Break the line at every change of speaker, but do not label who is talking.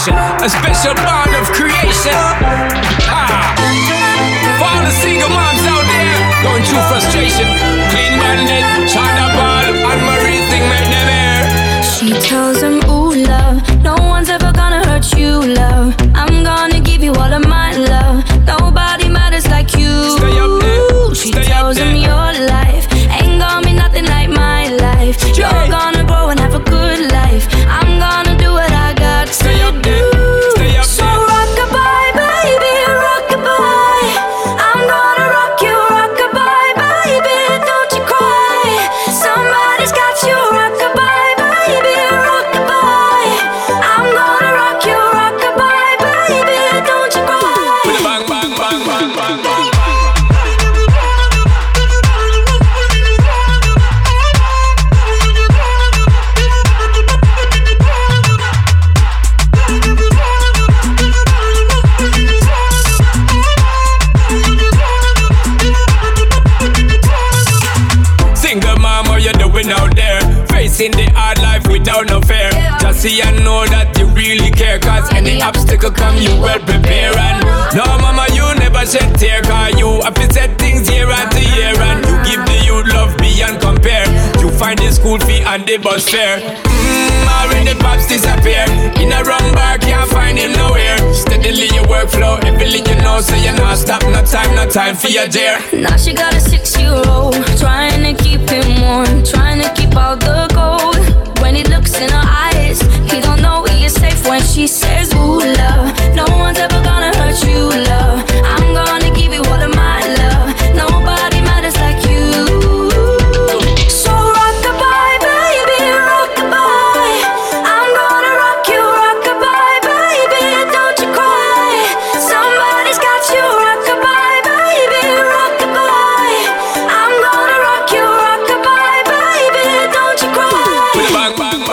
frustration. A special bond of creation. Ah. For all the single moms out there going through frustration. Clean Bandit, China ball, Anne-Marie thing make them air.
She tells him,
doing out there? Facing the hard life without no fear. Just see and know that you really care. Cause any obstacle come, you well prepare. And no, mama, you never shed tear. Cause you have to set things year after year. And you give the youth love beyond compare. You find the school fee and the bus fare. Mmm, already pops No time, for your dear.
Now she got a six-year-old Trying to keep him warm Trying to keep all the